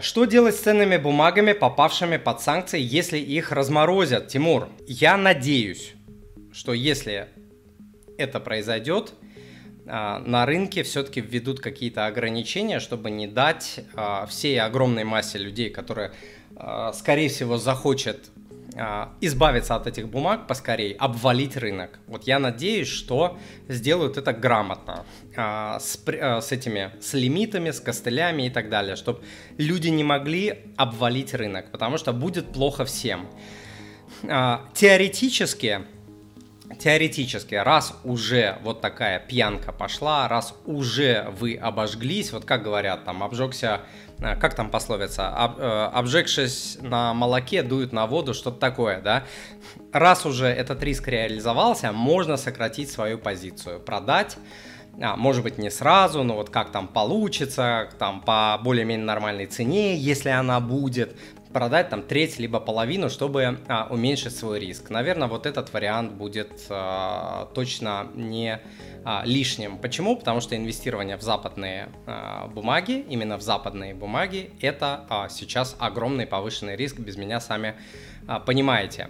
Что делать с ценными бумагами, попавшими под санкции, если их разморозят, Тимур? Я надеюсь, что если это произойдет, а, на рынке все-таки введут какие-то ограничения, чтобы не дать а, всей огромной массе людей, которые, а, скорее всего, захочет избавиться от этих бумаг поскорее, обвалить рынок. Вот я надеюсь, что сделают это грамотно, с, с этими, с лимитами, с костылями и так далее, чтобы люди не могли обвалить рынок, потому что будет плохо всем. Теоретически, теоретически, раз уже вот такая пьянка пошла, раз уже вы обожглись, вот как говорят, там, обжегся, э, как там пословица, об, э, обжегшись на молоке, дует на воду, что-то такое, да, раз уже этот риск реализовался, можно сократить свою позицию, продать, а, может быть, не сразу, но вот как там получится, там по более-менее нормальной цене, если она будет, продать там треть либо половину, чтобы а, уменьшить свой риск. Наверное, вот этот вариант будет а, точно не а, лишним. Почему? Потому что инвестирование в западные а, бумаги, именно в западные бумаги, это а, сейчас огромный повышенный риск, без меня сами а, понимаете.